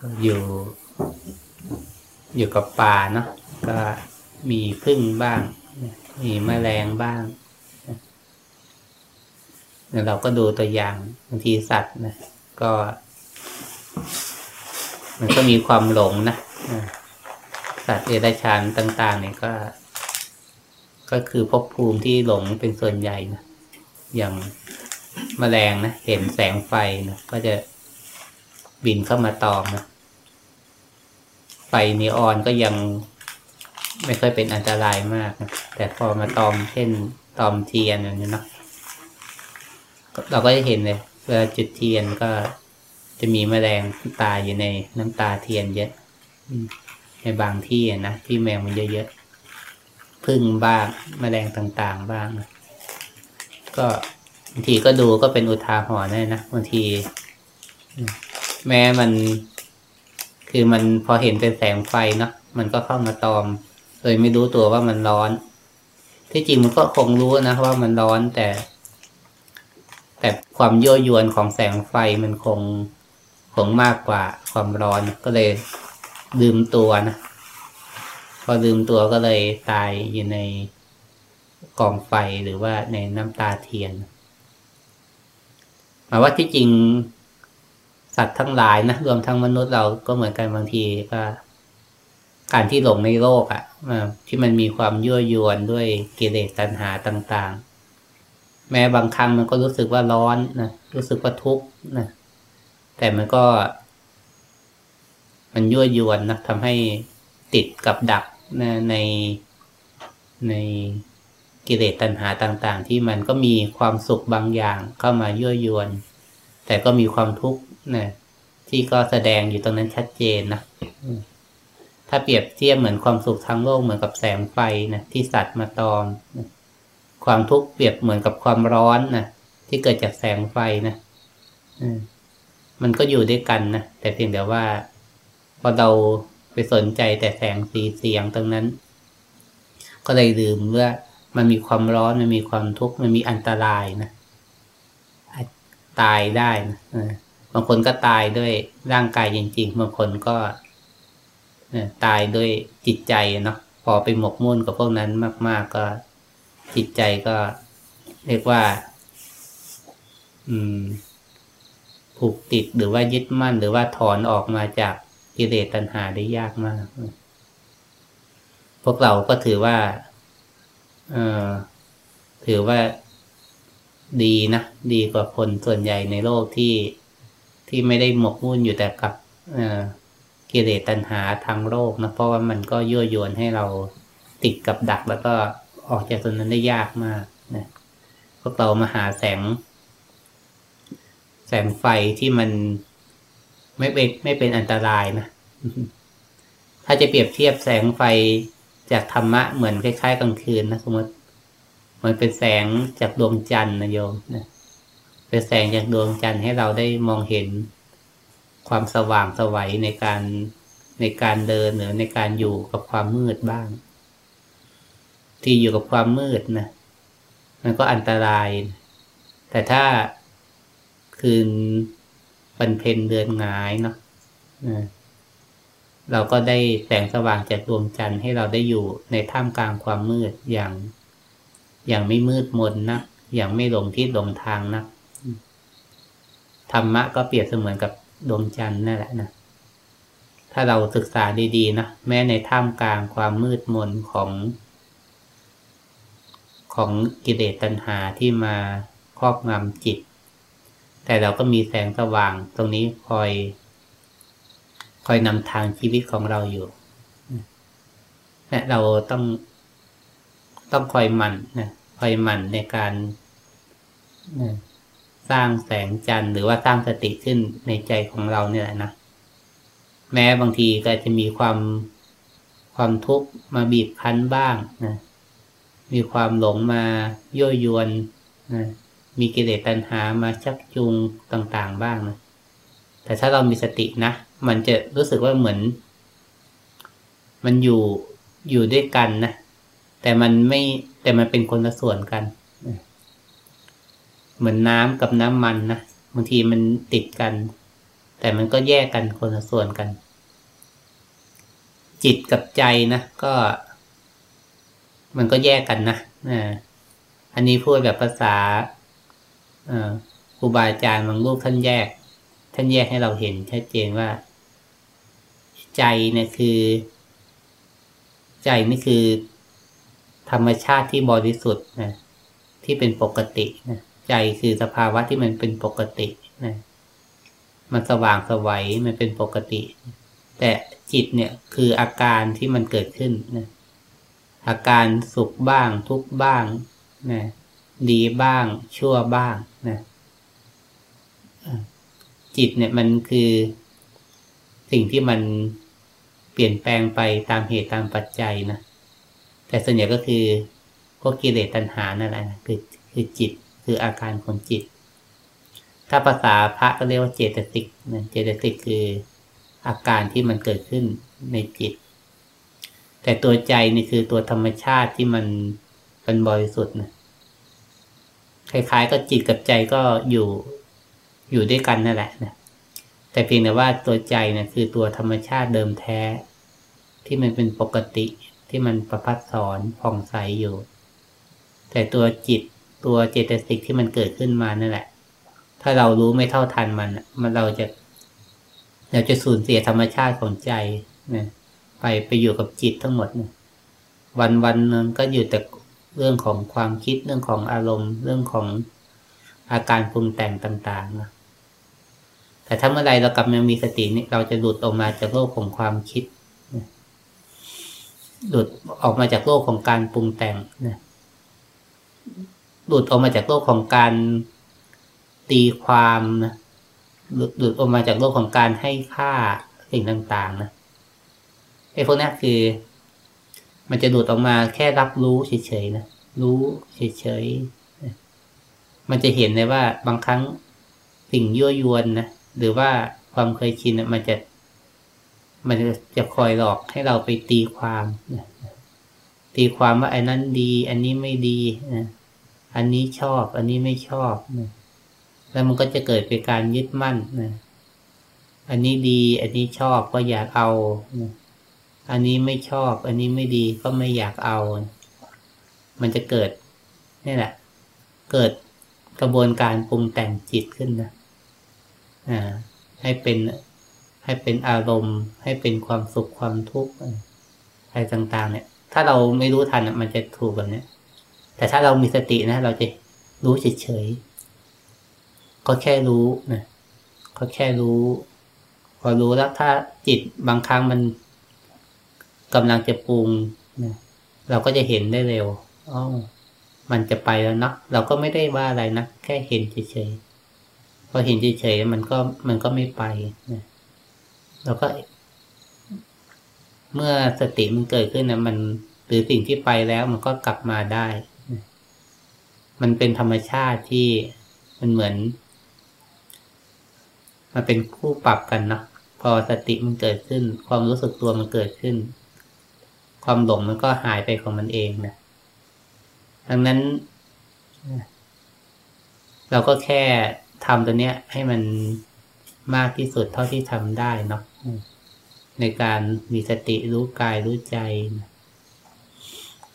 ก็อยู่ อยู่กับป่าเนาะก็มีพึ่งบ้าง มีแมลงบ้างเราก็ดูตัวอย่างบางทีสัตว์นะก็ มันก็มีความหลงนะสัตว์เอราชานต่าง ๆ เนี่ยก็ ก็คือภพภูมิที่หลงเป็นส่วนใหญ่นะอย่างมแมลงนะเห็นแสงไฟนะก็จะ บินเข้ามาตอมนะไฟนีออนก็ยังไม่ค่อยเป็นอันตรายมากนะแต่พอมาตอมเช่นตอมเทียนอย่างนี้เนาะเราก็จะเห็นเลยเวลาจุดเทียนก็จะมีแมลงตายอยู่ในน้ำตาเทียนเยอะในบางที่นะที่แมงมันเยอะๆพึ่งบ้างแมลงต่างๆบ้างนะก็บางทีก็ดูก็เป็นอุทาหรณ์ได้นะบางที แม้มัน คือมันพอเห็นเป็นแสงไฟเนาะมันก็เข้ามาตอมโดยไม่รู้ตัวว่ามันร้อน ที่จริงมันก็คงรู้นะว่ามันร้อนแต่ แต่ความยั่วยวนของแสงไฟมันคงคงมากกว่าความร้อนก็เลยลืมตัวนะพอลืมตัวก็เลยตายอยู่ในกองไฟหรือว่าในน้ำตาเทียนหมายว่าที่จริง สัตว์ทั้งหลายนะรวมทั้งมนุษย์เราก็เหมือนกันบางทีก็ การที่หลงในโลกอะ่ะที่มันมีความยั่วยวนด้วยกิเลสตัณหาต่างๆ แม้บางครั้งมันก็รู้สึกว่าร้อนนะรู้สึกว่าทุกข์นะแต่มันก็ มันยั่วยวนนะทำให้ติดกับดักนะในในกิเลสตัณหาต่าง ๆ ที่มันก็มีความสุขบางอย่างเข้ามายั่วยวน แต่ก็มีความทุกข์ นะที่ก็แสดงอยู่ตรงนั้นชัดเจนนะถ้าเปรียบเทียบเหมือนความสุขทางโลกเหมือนกับแสงไฟนะที่สัตว์มาตอมนะความทุกข์เปรียบเหมือนกับความร้อนนะที่เกิดจากแสงไฟนะมันก็อยู่ด้วยกันนะแต่เพียงแต่ว่า พอเราไปสนใจแต่แสงสีเสียงตรงนั้น ก็เลยลืมว่ามันมีความร้อนมันมีความทุกข์มันมีอันตรายนะตายได้นะ บางคนก็ตายด้วยร่างกายจริงๆ บางคนก็ตายด้วยจิตใจเนาะพอไปหมกมุ่นกับพวกนั้นมาก ๆ ก็จิตใจก็เรียกว่า อืม ผูกติดหรือว่ายึดมั่น หรือว่าถอนออกมาจากกิเลสตัณหาได้ยากมาก พวกเราก็ถือว่า เออถือว่าดีนะ ดีกว่าคนส่วนใหญ่ในโลกที่ ที่ไม่ได้หมกมุ่นอยู่แต่กับกิเลสตัณหาทางโลกนะเพราะว่ามันก็ยั่วยวนให้เราติดกับดักแล้วก็ออกจากตรงนั้นได้ยากมากนะพวกเรามาหาแสง แสงไฟที่มันไม่เป็นไม่เป็นอันตรายนะถ้าจะเปรียบเทียบแสงไฟจากธรรมะเหมือนคล้ายๆกลางคืนนะสมมติมันเป็นแสงจากดวงจันทร์นะโยมนะ เป็นแสงจากดวงจันทร์ให้เราได้มองเห็นความสว่างสวัยในการในการเดินหรือในการอยู่กับความมืดบ้าง ที่อยู่กับความมืดนะมันก็อันตราย แต่ถ้าคืนปันเพนเดือนงายเนาะเราก็ได้แสงสว่างจากดวงจันทร์ให้เราได้อยู่ในท่ามกลางความมืดอย่าง อย่างไม่มืดมนนะ อย่างไม่หลงที่หลงทางนะ ธรรมะก็เปรียบเสมือนกับดวงจันทร์นั่นแหละนะ ถ้าเราศึกษาดีๆนะ แม้ในท่ามกลางความมืดมนของ ของกิเลสตัณหาที่มาครอบงำจิต แต่เราก็มีแสงสว่างตรงนี้คอย คอยนำทางชีวิตของเราอยู่และเราต้องต้องคอยหมั่นนะคอยหมั่นในการนะ สร้างแสงจันทร์หรือว่าสร้างสติขึ้นในใจของเราเนี่ยแหละนะแม้บางทีก็จะมีความความทุกข์มาบีบคั้นบ้างนะมีความหลงมายั่วยวนนะมีกิเลสตัณหามาชักจูงต่างๆบ้างนะแต่ถ้าเรามีสตินะ มันจะรู้สึกว่าเหมือน มันอยู่อยู่ด้วยกันนะแต่มันไม่แต่มันเป็นคนละส่วนกัน เหมือนน้ำกับน้ำมันนะบางทีมันติดกัน แต่มันก็แยกกันคนละส่วนกัน จิตกับใจนะก็ มันก็แยกกันนะอันนี้พูดแบบภาษาครูบาอาจารย์บางรูปท่านแยก ท่านแยกให้เราเห็นชัดเจนว่า ใจเนี่ยคือ ใจนี่คือ ธรรมชาติที่บริสุทธิ์นะที่เป็นปกตินะ ใจคือสภาวะที่มันเป็นปกตินะมันสว่างสวัยมันเป็นปกติ แต่จิตเนี่ยคืออาการที่มันเกิดขึ้นนะอาการสุขบ้างทุกบ้างนะดีบ้างชั่วบ้างนะจิตเนี่ยมันคือสิ่งที่มันเปลี่ยนแปลงไปตามเหตุตามปัจจัยนะแต่ส่วนใหญ่ก็คือพวกกิเลสตัณหานั่นแหละคือคือจิต คืออาการของจิต ถ้าภาษาพระก็เรียกว่าเจตสิกนะเจตสิกคืออาการที่มันเกิดขึ้นในจิต แต่ตัวใจนี่คือตัวธรรมชาติที่มันเป็นบริสุทธิ์นะคล้ายๆ ก็จิตกับใจก็อยู่อยู่ด้วยกันนั่นแหละนะแต่เพียงแต่ว่าตัวใจนี่คือตัวธรรมชาติเดิมแท้ ที่มันเป็นปกติที่มันประพัดสอนผ่องใสอยู่ แต่ตัวจิต ตัวเจตสิกที่มันเกิดขึ้นมานั่นแหละ ถ้าเรารู้ไม่เท่าทันมันมันเราจะ เราจะสูญเสียธรรมชาติของใจนะไปไปอยู่กับจิตทั้งหมดนะวันวันนึงก็อยู่แต่เรื่องของความคิดเรื่องของอารมณ์ เรื่องของอาการปรุงแต่งต่างๆนะแต่ถ้าเมื่อไรเรากลับมามีสตินี่เราจะหลุดออกมาจากโลกของความคิดหลุดออกมาจากโลกของการปรุงแต่งนะ หลุดออกมาจากโลกของการตีความนะหลุดหลุดออกมาจากโลกของการให้ค่าสิ่งต่างๆนะไอ้พวกนี้คือ มันจะหลุดออกมาแค่รับรู้เฉยๆนะรู้เฉยๆมันจะเห็นเลยว่าบางครั้งสิ่งยั่วยวนนะหรือว่าความเคยชินมันจะ มันจะคอยหลอกให้เราไปตีความนะตีความว่าไอันนั้นดี อันนี้ไม่ดีนะ อันนี้ชอบ อันนี้ไม่ชอบนะแล้วมันก็จะเกิดเป็นการยึดมั่นนะอันนี้ดี อันนี้ชอบก็อยากเอานะอันนี้ไม่ชอบ อันนี้ไม่ดีก็ไม่อยากเอา มันจะเกิดนี่แหละ เกิดกระบวนการปรุงแต่งจิตขึ้นนะอ่า ให้เป็นให้เป็นอารมณ์ ให้เป็นความสุขความทุกข์อะไรต่าง ๆ เนี่ย ถ้าเราไม่รู้ทันมันจะถูกแบบนี้ แต่ถ้าเรามีสตินะ เราจะรู้เฉยๆก็แค่รู้นะก็แค่รู้ พอรู้แล้วถ้าจิตบางครั้งมันกำลังจะปรุงนะเราก็จะเห็นได้เร็วอ๋อมันจะไปแล้วนะเราก็ไม่ได้ว่าอะไรนะแค่เห็นเฉยๆพอเห็นเฉยๆมันก็มันก็ไม่ไปนะเราก็ เมื่อสติมันเกิดขึ้นนะมันหรือสิ่งที่ไปแล้วมันก็กลับมาได้ มันเป็นธรรมชาติที่มันเหมือน มันเป็นคู่ปรับกันเนาะพอสติมันเกิดขึ้น ความรู้สึกตัวมันเกิดขึ้น ความหลงมันก็หายไปของมันเองนะดังนั้น เราก็แค่ทำตัวเนี้ย ให้มันมากที่สุดเท่าที่ทำได้เนาะในการมีสติรู้กายรู้ใจ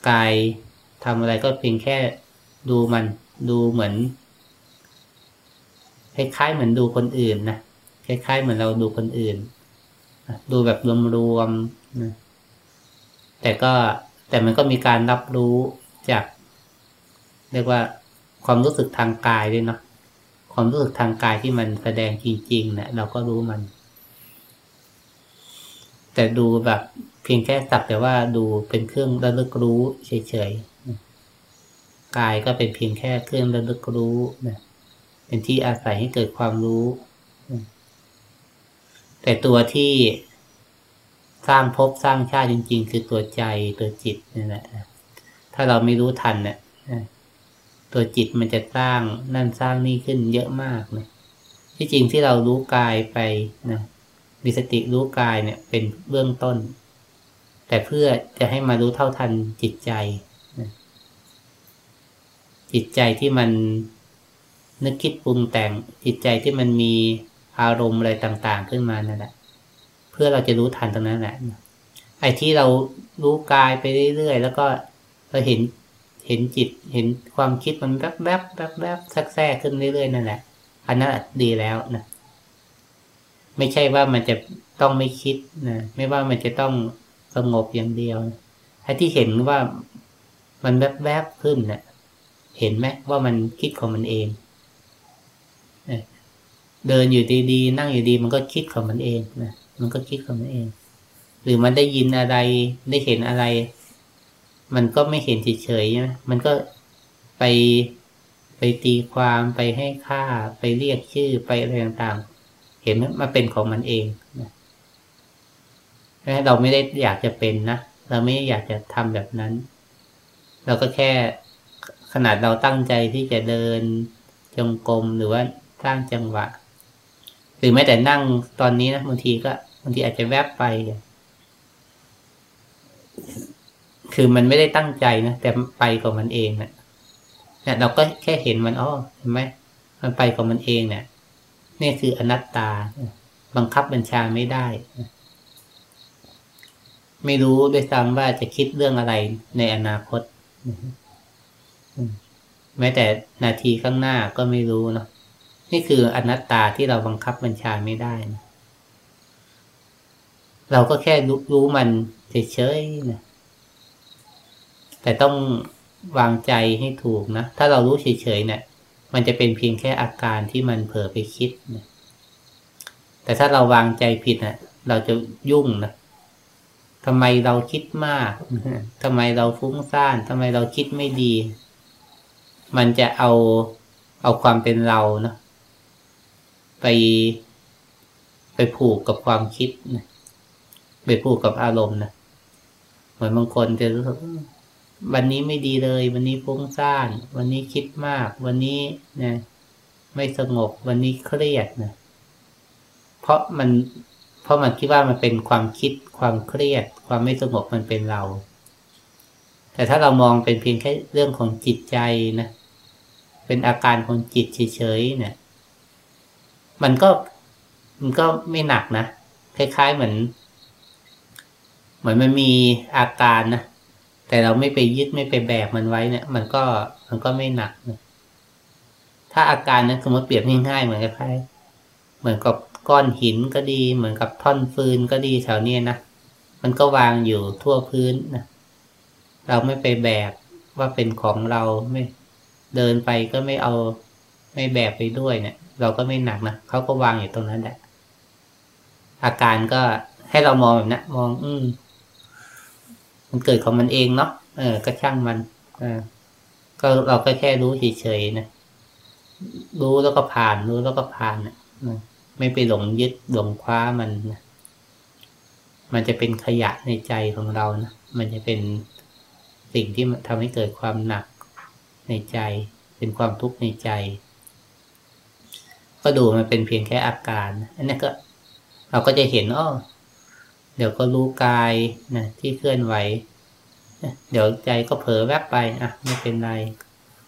กายทำอะไรก็เพียงแค่ ดูมันดูเหมือนคล้ายๆเหมือนดูคนอื่นนะคล้ายๆเหมือนเราดูคนอื่นดูแบบรวมๆนะแต่ก็แต่มันก็มีการรับรู้จาก เรียกว่าความรู้สึกทางกายด้วยเนาะความรู้สึกทางกายที่มันแสดงจริงๆเนะี่ยเราก็รู้มัน แต่ดูแบบเพียงแค่สักแต่ว่าดูเป็นเครื่องระลึกรู้เฉยๆ กายก็เป็นเพียงแค่เครื่องระลึกรู้นะเป็นที่อาศัยให้เกิดความรู้ แต่ตัวที่สร้างภพสร้างชาติจริง ๆ คือตัวใจตัวจิตนี่แหละถ้าเราไม่รู้ทันเนี่ยตัวจิตมันจะสร้างนั่นสร้างนี่ขึ้นเยอะมากเลยที่จริงที่เรารู้กายไปนะมีสติรู้กายเนี่ยเป็นเบื้องต้น แต่เพื่อจะให้มารู้เท่าทันจิตใจ จิตใจที่มันนึกคิดปรุงแต่งจิตใจที่มันมีอารมณ์อะไรต่าง ๆ ขึ้นมานั่นแหละเพื่อเราจะรู้ทันตรงนั้นแหละไอ้ที่เรารู้กายไปเรื่อยๆแล้วก็เราเห็นเห็นจิตเห็นความคิดมันแวบๆแวบแวบแวบแทรกขึ้นเรื่อยๆนั่นแหละอันนั้นดีแล้วนะไม่ใช่ว่ามันจะต้องไม่คิดนะไม่ว่ามันจะต้องสงบอย่างเดียวไอ้ที่เห็นว่ามันแวบๆขึ้นเนะ่ย เห็นไหมว่ามันคิดของมันเอง เดินอยู่ดีๆ นั่งอยู่ดีมันก็คิดของมันเองนะมันก็คิดของมันเอง หรือมันได้ยินอะไรได้เห็นอะไร มันก็ไม่เห็นเฉยๆใช่ไหมมันก็ไปไปตีความไปให้ค่าไปเรียกชื่อไปอะไรต่างๆ เห็นมันเป็นของมันเองนะเราไม่ได้อยากจะเป็นนะเราไม่อยากจะทำแบบนั้น เราก็แค่ ขนาดเราตั้งใจที่จะเดินจงกรมหรือว่าสร้างจังหวะ หรือแม้แต่นั่งตอนนี้นะบางทีก็บางทีอาจจะแวบไป คือมันไม่ได้ตั้งใจนะแต่ไปกับมันเองเนะเนี่ยเราก็แค่เห็นมันอ๋อเห็นไหมมันไปกับมันเองเนี่ยนี่คืออนัตตา บังคับบัญชาไม่ได้ ไม่รู้ด้วยซ้ำว่าจะคิดเรื่องอะไรในอนาคต แม้แต่นาทีข้างหน้าก็ไม่รู้เนาะนี่คืออนัตตาที่เราบังคับบัญชาไม่ได้นะเราก็แค่รู้รู้มันเฉยๆนะแต่ต้องวางใจให้ถูกนะ ถ้าเรารู้เฉยๆเนะี่ย มันจะเป็นเพียงแค่อาการที่มันเผลอไปคิดนะแต่ถ้าเราวางใจผิดนะ่ะ เราจะยุ่งนะทำไมเราคิดมากทำไมเราฟุ้งซ่านทำไมเราคิดไม่ดี มันจะเอาเอาความเป็นเราเนาะไปไปผูกกับความคิดนะไปผูกกับอารมณ์นะเหมือนบางคนจะรู้สึกวันนี้ไม่ดีเลย วันนี้ฟุ้งซ่าน วันนี้คิดมาก วันนี้นะไม่สงบ วันนี้เครียดนะเพราะมัน เพราะมันคิดว่ามันเป็นความคิด ความเครียด ความไม่สงบมันเป็นเรา แต่ถ้าเรามองเป็นเพียงแค่เรื่องของจิตใจนะ เป็นอาการของจิตเฉยๆเนี่ย มันก็มันก็ไม่หนักนะคล้ายๆเหมือน เหมือนมันมีอาการนะแต่เราไม่ไปยึดไม่ไปแบกมันไว้เนี่ย มันก็มันก็ไม่หนักนะถ้าอาการนั้นสมมติเปรียบง่ายๆเหมือนกับใครเหมือนกับก้อนหินก็ดี เหมือนกับท่อนฟืนก็ดีแถวนี้นะมันก็วางอยู่ทั่วพื้นนะเราไม่ไปแบกว่าเป็นของเราไม่ เดินไปก็ไม่เอาไม่แบกไปด้วยเนี่ย เราก็ไม่หนักนะเขาก็วางอยู่ตรงนั้นแหละอาการก็ให้เรามองแบบนี้มอง อืมมันเกิดของมันเองเนาะเออ ก็ช่างมัน เออ ก็เราก็แค่รู้เฉยๆนะรู้แล้วก็ผ่าน รู้แล้วก็ผ่านนะไม่ไปหลงยึดหลงคว้ามันนะมันจะเป็นขยะในใจของเรานะมันจะเป็นสิ่งที่ทำให้เกิดความหนัก ในใจ เป็นความทุกข์ในใจ ก็ดูมันเป็นเพียงแค่อาการอันนี้ก็ เราก็จะเห็นอ้อเดี๋ยวก็รู้กายนะที่เคลื่อนไหว เดี๋ยวใจก็เผลอแวบไปอะไม่เป็นไร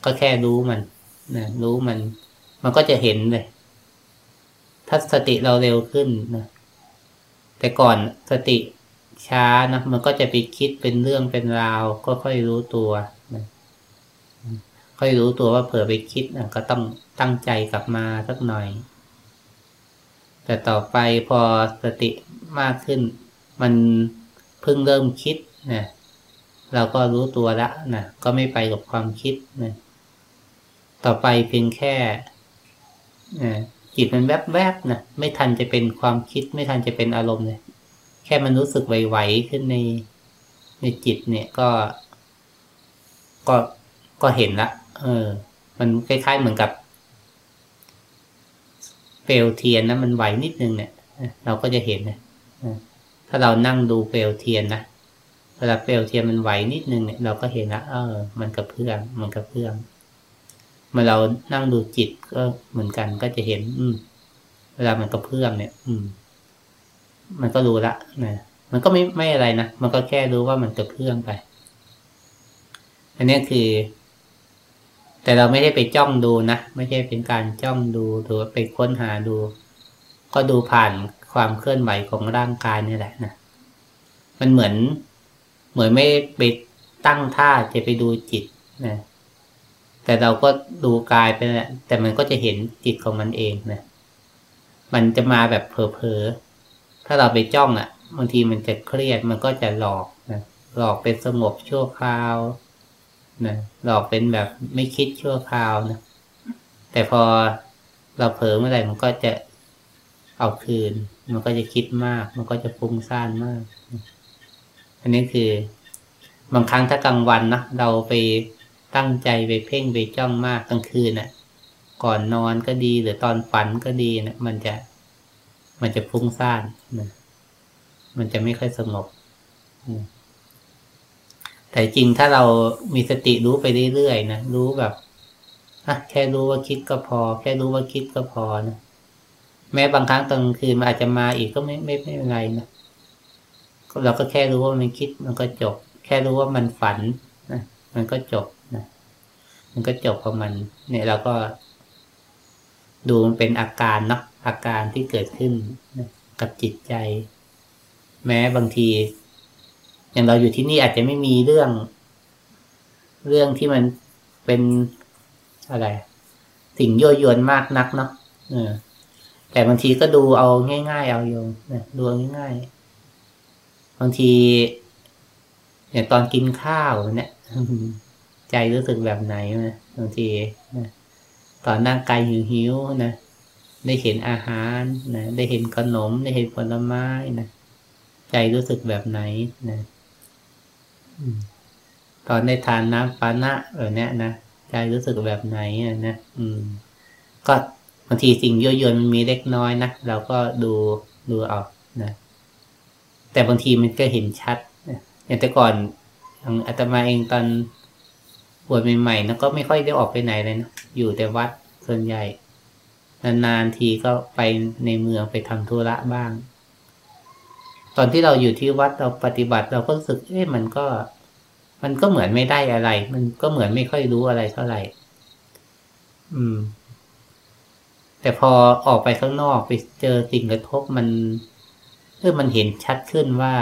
ก็แค่รู้มันนะรู้มัน มันก็จะเห็นเลย ถ้าสติเราเร็วขึ้นนะแต่ก่อนสติช้านะมันก็จะไปคิดเป็นเรื่องเป็นราวก็ค่อยรู้ตัว ค่อยรู้ตัวว่าเผลอไปคิดนะก็ต้องตั้งใจกลับมาสักหน่อย แต่ต่อไปพอสติมากขึ้น มันเพิ่งเริ่มคิดนะเราก็รู้ตัวล้วนะก็ไม่ไปกับความคิดนะต่อไปเพียงแค่จิตมันแวบๆนะไม่ทันจะเป็นความคิด ไม่ทันจะเป็นอารมณ์เลยแค่มันรู้สึกไหวๆขึ้นในในจิตเนี่ยก็ ก็ก็เห็นละ เออ มันคล้ายๆเหมือนกับเปลวเทียนนะมันไหวนิดนึงเนี่ยเราก็จะเห็นนะถ้าเรานั่งดูเปลวเทียนนะเวลาเปลวเทียนมันไหวนิดนึงเนี่ยเราก็เห็นละเออ มันกระเพื่อมมันกระเพื่อมเมื่อเรานั่งดูจิตก็เหมือนกันก็จะเห็น อืม เวลามันกระเพื่อมเนี่ย อืม มันก็รู้ละนะมันก็ไม่ไม่อะไรนะมันก็แค่รู้ว่ามันกระเพื่อมไป อันนี้คือ แต่เราไม่ได้ไปจ้องดูนะ ไม่ใช่เป็นการจ้องดูหรือไปค้นหาดู ก็ดูผ่านความเคลื่อนไหวของร่างกายนี่แหละนะมันเหมือน เหมือนไม่ไปตั้งท่าจะไปดูจิตนะแต่เราก็ดูกายไปแหละแต่มันก็จะเห็นจิตของมันเองนะมันจะมาแบบเผลอๆถ้าเราไปจ้องอะ่ะบางทีมันจะเครียดมันก็จะหลอกนะหลอกเป็นสงบชั่วคราว นะหลอกเป็นแบบไม่คิดชั่วคราวนะแต่พอเราเผลอเมื่อไหร่มันก็จะเอาคืน มันก็จะคิดมาก มันก็จะฟุ้งซ่านมาก อันนี้คือบางครั้งถ้ากลางวันนะเราไปตั้งใจไปเพ่งไปจ้องมากกลางคืนนะ่ะ ก่อนนอนก็ดีหรือตอนฝันก็ดีนะมันจะมันจะฟุ้งซ่านนะมันจะไม่ค่อยสงบนะ แต่จริงถ้าเรามีสติรู้ไปเรื่อยๆนะรู้แบบอะแค่รู้ว่าคิดก็พอ แค่รู้ว่าคิดก็พอนะแม้บางครั้งตอนคืนมันอาจจะมาอีกก็ไม่ไม่ไม่เป็นไรนะเราก็แค่รู้ว่ามันคิดมันก็จบ แค่รู้ว่ามันฝันนะมันก็จบนะมันก็จบของมัน เนี่ยเราก็ ดูมันเป็นอาการเนาะอาการที่เกิดขึ้นนะกับจิตใจ แม้บางที อย่างเราอยู่ที่นี่อาจจะไม่มีเรื่อง เรื่องที่มันเป็นอะไร สิ่งยั่วยวนมากนักเนาะเออ แต่บางทีก็ดูเอาง่าย ๆ เอาโยมนะดูง่ายๆบางทีอย่างตอนกินข้าวเนี่ยใจรู้สึกแบบไหนนะบางทีนะตอนนั่งกายหิวหิวนะได้เห็นอาหารนะได้เห็นขนม ได้เห็นผลไม้นะใจรู้สึกแบบไหนนะ ตอนได้ทานน้ำปานะเออเนี่ยนะใจรู้สึกแบบไหนนะอืม ก็บางทีสิ่งยั่วยวนมันมีเล็กน้อยนะเราก็ดูดูเอานะแต่บางทีมันก็เห็นชัดอย่างแต่ก่อนอย่างอาตมาเองตอนบวชใหม่ๆนะก็ไม่ค่อยได้ออกไปไหนเลยนะอยู่แต่วัดส่วนใหญ่นานๆทีก็ไปในเมืองไปทำธุระบ้าง ตอนที่เราอยู่ที่วัดเราปฏิบัติเราก็รู้สึกเอ๊ะมันก็ มันก็เหมือนไม่ได้อะไร มันก็เหมือนไม่ค่อยรู้อะไรเท่าไหร่ อืม แต่พอออกไปข้างนอกไปเจอสิ่งกระทบมันเออมันเห็นชัดขึ้นว่า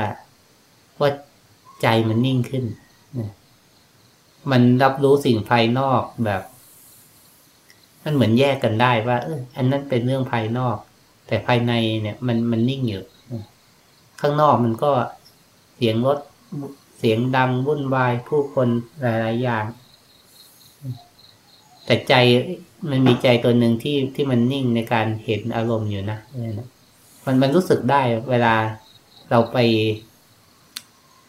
ว่าใจมันนิ่งขึ้นนะมันรับรู้สิ่งภายนอกแบบ มันเหมือนแยกกันได้ว่า เอออันนั้นเป็นเรื่องภายนอก แต่ภายในเนี่ย มันมันนิ่งอยู่ข้างนอกมันก็เสียงรถเสียงดังวุ่นวายผู้คนหลาย ๆ อย่าง แต่ใจมันมีใจตัวหนึ่งที่ที่มันนิ่งในการเห็นอารมณ์อยู่นะมันมันรู้สึกได้เวลาเราไป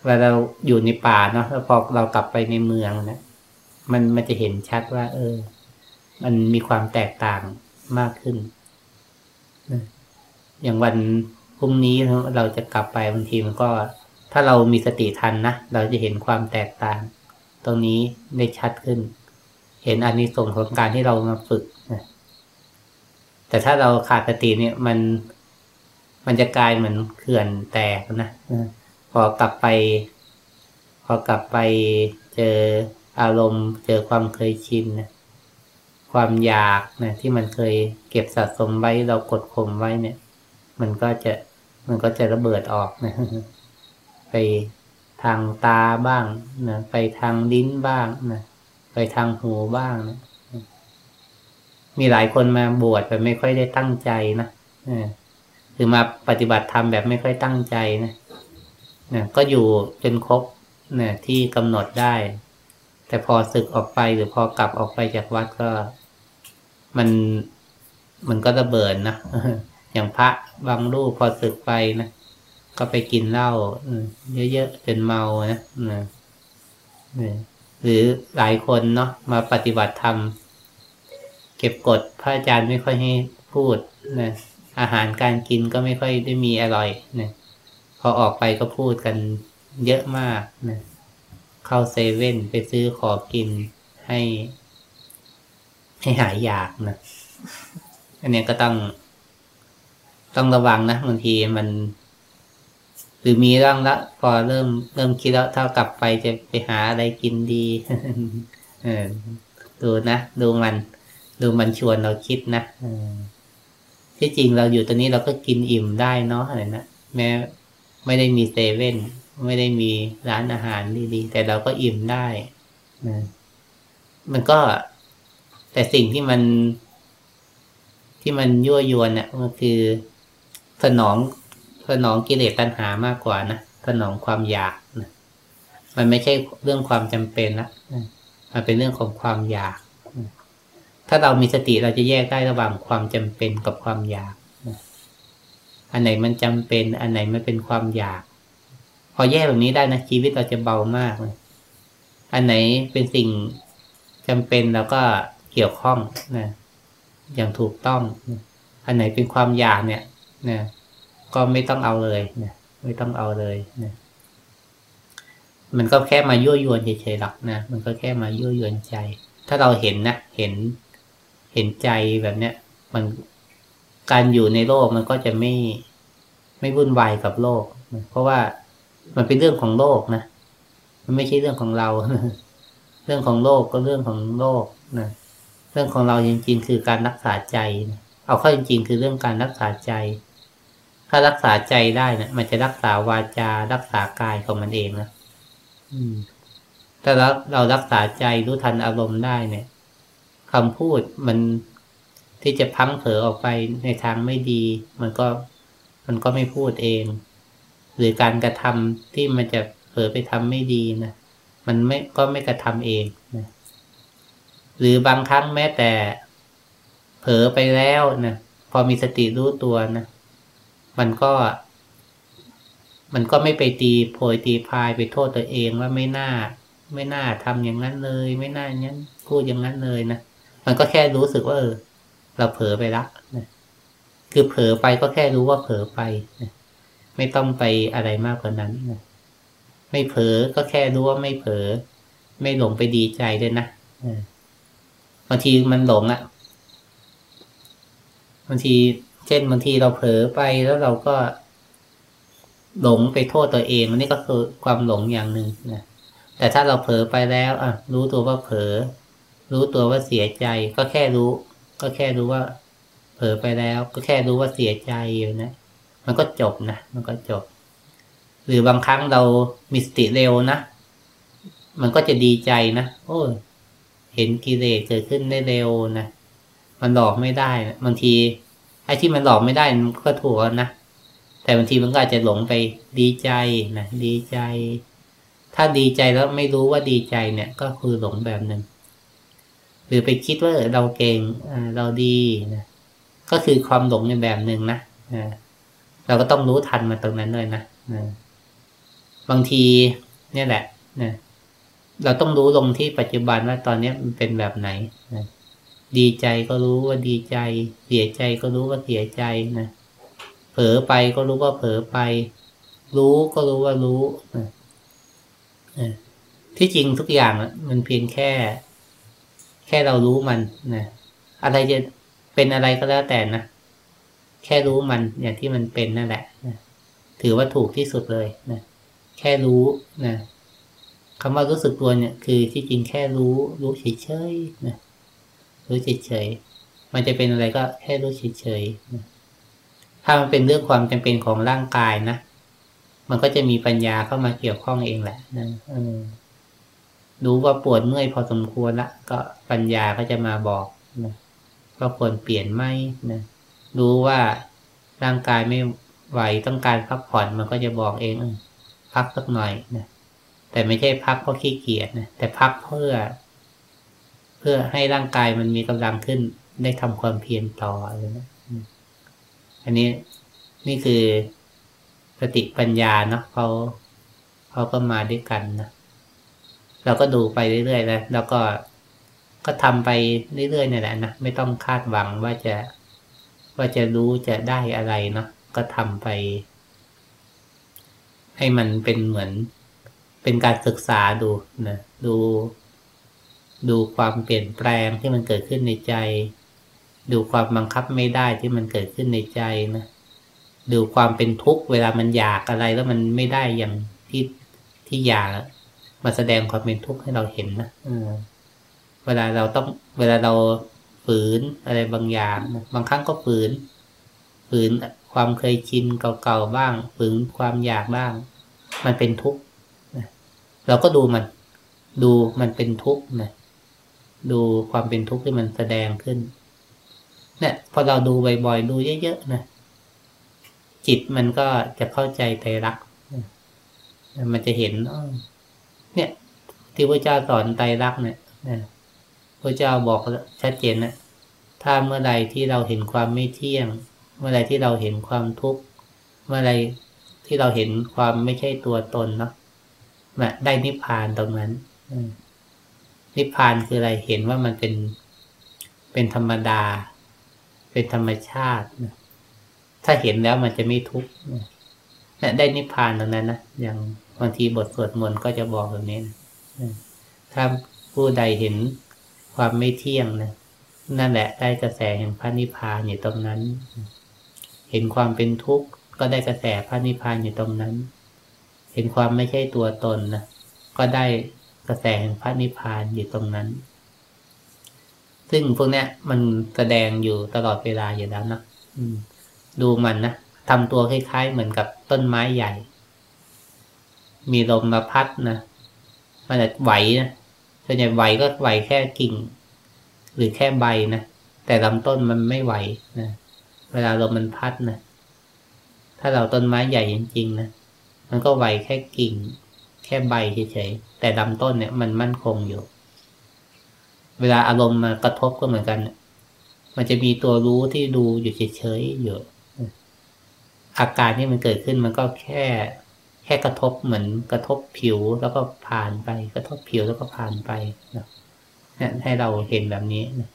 เวลาเราอยู่ในป่าเนาะแล้วพอเรากลับไปในเมืองนะมันมันจะเห็นชัดว่า เออ มันมีความแตกต่างมากขึ้นอย่างวันพรุ่งนี้เราจะกลับไปบางทีมันก็ ถ้าเรามีสติทันนะ เราจะเห็นความแตกต่าง ตรงนี้ได้ชัดขึ้น เห็นอานิสงส์ของการที่เรามาฝึกนะแต่ถ้าเราขาดสติเนี่ยมัน มันจะกลายเหมือนเขื่อนแตกนะพอกลับไป พอกลับไปเจออารมณ์ เจอความเคยชินนะความอยากนะที่มันเคยเก็บสะสมไว้เรากดข่มไว้เนี่ย มันก็จะมันก็จะระเบิดออกนะ ไปทางตาบ้างนะไปทางลิ้นบ้างนะไปทางหูบ้างนะมีหลายคนมาบวชแบบไม่ค่อยได้ตั้งใจนะหรือมาปฏิบัติธรรมแบบไม่ค่อยตั้งใจนะนะก็อยู่จนครบนะที่กำหนดได้ แต่พอศึกออกไปหรือพอกลับออกไปจากวัดก็ มันมันก็ระเบิดนะอย่างพระบางรูปพอศึกไปนะ ก็ไปกินเหล้าเยอะๆจนเมานะนะหรือหลายคนเนาะมาปฏิบัติธรรม เก็บกฎพระอาจารย์ไม่ค่อยให้พูดนะอาหารการกินก็ไม่ค่อยได้มีอร่อยนะพอออกไปก็พูดกันเยอะมากนะเข้าเซเว่นไปซื้อขอกินให้ ให้หายอยากนะอันนี้ก็ต้องต้องระวังนะบางทีมัน รือมีร่างละ พอเริ่มเริ่มคิดแล้วถ้ากลับไปจะไปหาอะไรกินดีเออดูนะดูมัน ดูมันชวนเราคิดนะที่จริงเราอยู่ตรงนี้เราก็กินอิ่มได้เนาะอะไรนะแม้ไม่ได้มีเซเว่นไม่ได้มีร้านอาหารดีๆแต่เราก็อิ่มได้นะมันก็ แต่สิ่งที่มัน ที่มันยั่วยวนเนี่ยมันคือสนอง สนองกิเลสตัณหามากกว่านะสนองความอยากนะมันไม่ใช่เรื่องความจำเป็นละมันเป็นเรื่องของความอยาก ถ้าเรามีสติเราจะแยกได้ระหว่างความจำเป็นกับความอยาก อันไหนมันจำเป็น อันไหนมันเป็นความอยาก พอแยกแบบนี้ได้นะชีวิตเราจะเบามากเลยอันไหนเป็นสิ่งจำเป็นแล้วก็เกี่ยวข้องนะอย่างถูกต้อง อันไหนเป็นความอยากเนี่ยนะ ก็ไม่ต้องเอาเลยนะไม่ต้องเอาเลยนะมันก็แค่มายั่วยวนเฉยๆหรอกนะมันก็แค่มายั่วยวนใจ ถ้าเราเห็นนะเห็นเห็นใจแบบเนี้ยมันการอยู่ในโลกมันก็จะไม่ไม่วุ่นวายกับโลก เพราะว่ามันเป็นเรื่องของโลกนะมันไม่ใช่เรื่องของเรา เรื่องของโลกก็เรื่องของโลกนะเรื่องของเราจริงๆคือการรักษาใจ เอาเข้าจริงๆคือเรื่องการรักษาใจ ถ้ารักษาใจได้นะมันจะรักษาวาจารักษากายของมันเองนะถ้าเราเรารักษาใจรู้ทันอารมณ์ได้เนี่ยคำพูดมันที่จะพังเผลอออกไปในทางไม่ดี มันก็มันก็ไม่พูดเอง หรือการกระทำที่มันจะเผลอไปทำไม่ดีนะมันไม่ก็ไม่กระทำเองนะหรือบางครั้งแม้แต่ เผลอไปแล้วนะพอมีสติรู้ตัวนะ มันก็ มันก็ไม่ไปตีโพยตีพายไปโทษตัวเองว่าไม่น่า ไม่น่าทำอย่างนั้นเลย ไม่น่าอย่างนั้นพูดอย่างนั้นเลยนะมันก็แค่รู้สึกว่าเออเราเผลอไปละนะคือเผลอไปก็แค่รู้ว่าเผลอไปนะไม่ต้องไปอะไรมากกว่านั้นนะไม่เผลอก็แค่รู้ว่าไม่เผลอไม่หลงไปดีใจด้วยนะบางทีมันหลงอะ่ะบางที เช่นบางทีเราเผลอไปแล้วเราก็ หลงไปโทษตัวเองอันนี้ก็คือความหลงอย่างหนึ่งนะแต่ถ้าเราเผลอไปแล้ว อะ รู้ตัวว่าเผลอรู้ตัวว่าเสียใจ ก็แค่รู้ ก็แค่รู้ว่า เผลอไปแล้ว ก็แค่รู้ว่าเสียใจอยู่นะมันก็จบนะมันก็จบ หรือบางครั้งเรามีสติเร็วนะมันก็จะดีใจนะโอ้เห็นกิเลสเกิดขึ้นได้เร็วนะมันหลอกไม่ได้บางที ไอ้ที่มันหลอกไม่ได้มันก็ถูกนะ แต่บางทีมันก็อาจจะหลงไปดีใจนะดีใจ ถ้าดีใจแล้วไม่รู้ว่าดีใจเนี่ย ก็คือหลงแบบหนึ่งหรือไปคิดว่าเราเก่งเราดีนะก็คือความหลงในแบบหนึ่งนะเราก็ต้องรู้ทันมาตรงนั้นเลยนะบางทีเนี่ยแหละนะเราต้องรู้ลงที่ปัจจุบันว่าตอนนี้มันเป็นแบบไหนนะ ดีใจก็รู้ว่าดีใจ เสียใจก็รู้ว่าเสียใจนะเผลอไปก็รู้ว่าเผลอไป รู้ก็รู้ว่ารู้นะที่จริงทุกอย่างมันเพียงแค่ แค่เรารู้มันนะอะไรจะเป็นอะไรก็แล้วแต่นะแค่รู้มันอย่างที่มันเป็นนั่นแหละนะถือว่าถูกที่สุดเลยนะแค่รู้นะคำว่ารู้สึกตัวเนี่ย คือที่จริงแค่รู้ รู้เฉยๆนะ รู้เฉยๆมันจะเป็นอะไรก็แค่รู้เฉยๆถ้ามันเป็นเรื่องความจำเป็นของร่างกายนะมันก็จะมีปัญญาเข้ามาเกี่ยวข้องเองแหละนะออรู้ว่าปวดเมื่อยพอสมควรละก็ปัญญาก็จะมาบอกนะว่าควรเปลี่ยนไหมนะรู้ว่าร่างกายไม่ไหวต้องการพักผ่อนมันก็จะบอกเองพักสักหน่อยนะแต่ไม่ใช่พักเพราะขี้เกียจนะแต่พักเพื่อ เพื่อให้ร่างกายมันมีกำลังขึ้น ได้ทำความเพียรต่ออะไรนะอันนี้นี่คือสติปัญญาเนาะเขาเขาก็มาด้วยกันนะเราก็ดูไปเรื่อยๆนะแล้วก็ก็ทำไปเรื่อยๆนี่แหละนะไม่ต้องคาดหวังว่าจะว่าจะรู้จะได้อะไรเนาะก็ทำไป ให้มันเป็นเหมือนเป็นการศึกษาดูนะดู ดูความเปลี่ยนแปลงที่มันเกิดขึ้นในใจ ดูความบังคับไม่ได้ที่มันเกิดขึ้นในใจนะดูความเป็นทุกข์เวลามันอยากอะไรแล้วมันไม่ได้อย่างที่ที่อยากมาแสดงความเป็นทุกข์ให้เราเห็นนะเวลาเราต้องเวลาเราฝืนอะไรบางอย่างบางครั้งก็ฝืน ฝืนความเคยชินเก่าๆบ้าง ฝืนความอยากบ้าง มันเป็นทุกข์เราก็ดูมัน ดูมันเป็นทุกข์นะ ดูความเป็นทุกข์ที่มันแสดงขึ้น เนี่ย พอเราดูบ่อยๆ ดูเยอะๆนะจิตมันก็จะเข้าใจไตรลักษณ์มันจะเห็นเนี่ย ที่พระเจ้าสอนไตรลักษณ์เนี่ยพระเจ้าบอกชัดเจนนะถ้าเมื่อใดที่เราเห็นความไม่เที่ยง เมื่อใดที่เราเห็นความทุกข์เมื่อใดที่เราเห็นความไม่ใช่ตัวตนเนาะได้นิพพานตรงนั้น นิพพานคืออะไรเห็นว่ามันเป็นเป็นธรรมดา เป็นธรรมชาติถ้าเห็นแล้วมันจะไม่ทุกข์ได้นิพพานตรงนั้นนะอย่างบางทีบทสวดมนต์ก็จะบอกแบบนี้ถ้าผู้ใดเห็นความไม่เที่ยงนะนั่นแหละได้กระแสแห่งพระนิพพานอยู่ตรงนั้น เห็นความเป็นทุกข์ก็ได้กระแสพระนิพพานอยู่ตรงนั้น เห็นความไม่ใช่ตัวตนนะก็ได้ กระแสแห่งพระนิพพานอยู่ตรงนั้น ซึ่งพวกนี้มันแสดงอยู่ตลอดเวลาอยู่แล้วนะดูมันนะทำตัวคล้ายๆเหมือนกับต้นไม้ใหญ่ มีลมมาพัดนะมันจะไหวนะส่วนใหญ่ไหวก็ไหวแค่กิ่ง หรือแค่ใบนะแต่ลำต้นมันไม่ไหวนะเวลาลมมันพัดนะถ้าเราต้นไม้ใหญ่จริงๆนะมันก็ไหวแค่กิ่ง แค่ใบเฉยๆแต่ลำต้นเนี่ยมันมั่นคงอยู่ เวลาอารมณ์มากระทบก็เหมือนกัน มันจะมีตัวรู้ที่ดูอยู่เฉยๆอยู่อาการที่มันเกิดขึ้นมันก็แค่แค่กระทบเหมือนกระทบผิวแล้วก็ผ่านไป กระทบผิวแล้วก็ผ่านไปนะเนี่ยให้เราเห็นแบบนี้นะ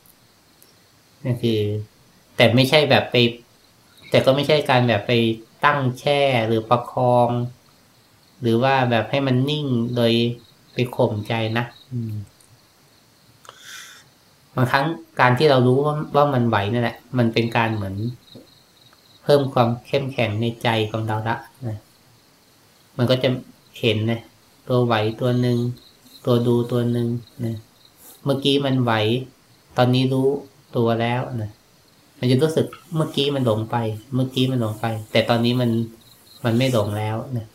นี่คือ แต่ไม่ใช่แบบไป แต่ก็ไม่ใช่การแบบไปตั้งแช่หรือประคอง หรือว่าแบบให้มันนิ่งโดยไปข่มใจนะบางครั้งการที่เรารู้ว่าว่ามันไหวนั่นแหละ มันเป็นการเหมือน เพิ่มความเข้มแข็งในใจของเราละนะมันก็จะเห็นนะตัวไหวตัวหนึ่งตัวดูตัวหนึ่งนะเมื่อกี้มันไหว ตอนนี้รู้ตัวแล้วนะมันจะรู้สึกเมื่อกี้มันหลงไป เมื่อกี้มันหลงไป แต่ตอนนี้มันมันไม่หลงแล้วนะ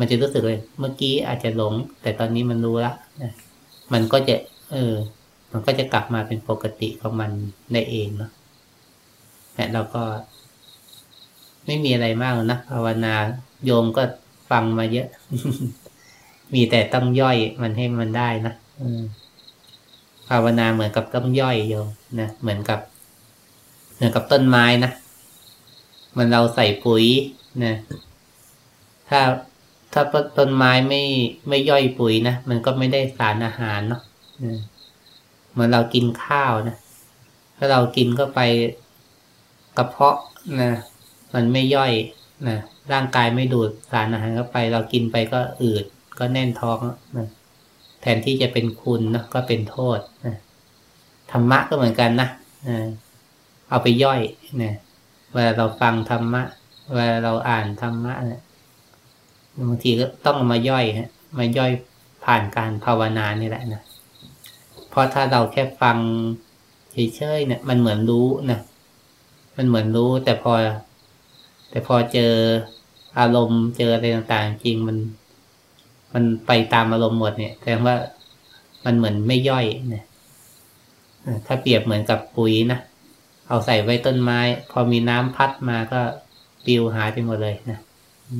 มันจะรู้สึกเลย เมื่อกี้อาจจะหลง แต่ตอนนี้มันรู้ละนะมันก็จะ เออ มันก็จะกลับมาเป็นปกติของมันได้เองเนาะแต่เราก็ ไม่มีอะไรมากนะภาวนาโยมก็ฟังมาเยอะ มีแต่ต้องย่อยมันให้มันได้นะภาวนาเหมือนกับต้องย่อยโยมนะเหมือนกับ เหมือนกับต้นไม้นะมันเราใส่ปุ๋ยนะถ้า ถ้าต้นไม้ไม่ไม่ย่อยปุ๋ยนะมันก็ไม่ได้สารอาหารเนาะเหมือนเรากินข้าวนะถ้าเรากินเข้าไปกระเพาะนะมันไม่ย่อยนะร่างกายไม่ดูดสารอาหารเข้าไป เรากินไปก็อืดก็แน่นท้องนะแทนที่จะเป็นคุณนะก็เป็นโทษนะธรรมะก็เหมือนกันนะเอาไปย่อยนะเวลาเราฟังธรรมะเวลาเราอ่านธรรมะเนี่ย บางทีก็ต้องมาย่อยฮะมาย่อยผ่านการภาวนานี่แหละนะเพราะถ้าเราแค่ฟังเฉยๆเนี่ย มันเหมือนรู้นะมันเหมือนรู้แต่พอ แต่พอเจออารมณ์เจออะไรต่างๆ จริงมัน มันไปตามอารมณ์หมดเนี่ยแสดงว่ามันเหมือนไม่ย่อยเนี่ยถ้าเปรียบเหมือนกับปุ๋ยนะเอาใส่ไว้ต้นไม้ พอมีน้ำพัดมาก็ปิวหายไปหมดเลยนะอ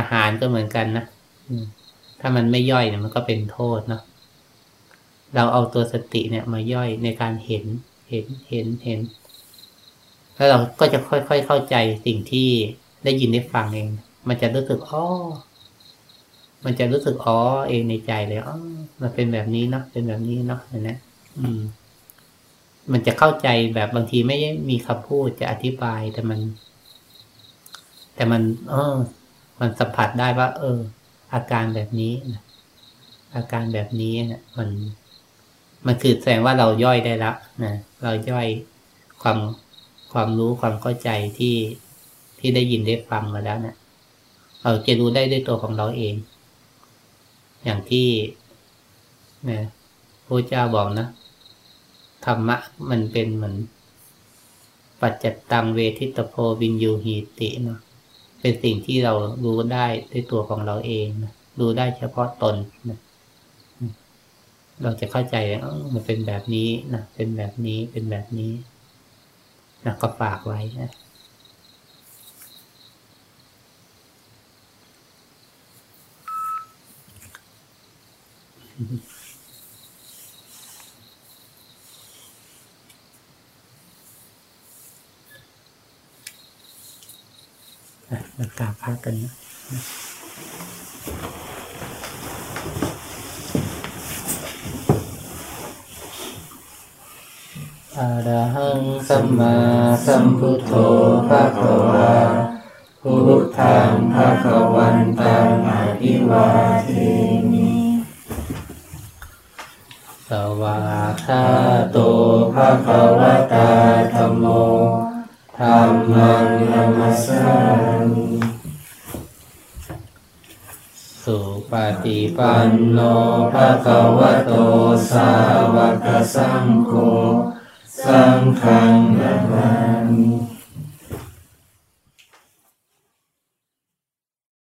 าหารก็เหมือนกันนะถ้ามันไม่ย่อยเนี่ยมันก็เป็นโทษเนาะเราเอาตัวสติเนี่ย มาย่อยในการเห็นเห็นเห็นเห็น แล้วเราก็จะค่อยๆเข้าใจสิ่งที่ได้ยินได้ฟังเอง มันจะรู้สึกอ๋อมันจะรู้สึกอ๋อเองในใจเลยอ๋อมันเป็นแบบนี้เนาะเป็นแบบนี้เนาะนะ อืม มันจะเข้าใจแบบบางทีไม่มีคำพูดจะอธิบายแต่มัน แต่มัน เออ มันสัมผัสได้ว่า เออ อาการแบบนี้นะอาการแบบนี้เนะมัน มันคือแสดงว่าเราย่อยได้แล้วนะเราย่อยความความรู้ความเข้าใจที่ที่ได้ยินได้ฟังมาแล้วเนะี่ยเราจะรู้ได้ด้วยตัวของเราเอง อย่างที่นะพระเจ้าบอกนะธรรมะมันเป็นเหมือน ปัจจตังเวทิตโพวินยูหีติเนาะ เป็นสิ่งที่เรารู้ได้ด้วยตัวของเราเองนะรู้ได้เฉพาะตนนะเราจะเข้าใจว่ามันเป็นแบบนี้นะเป็นแบบนี้เป็นแบบนี้นะก็ฝากไว้นะ เรากราบพักกันนะอะระหังสัมมาสัมพุทโธภะคะวาพุทธังภะคะวันตังอภิวาเทมิสวาคาโตภะคะวะตาธัมโม ธัมมังนามัสสามิสุปฏิปันโนภะคะวะโตสาวกสังโฆสังฆังนามา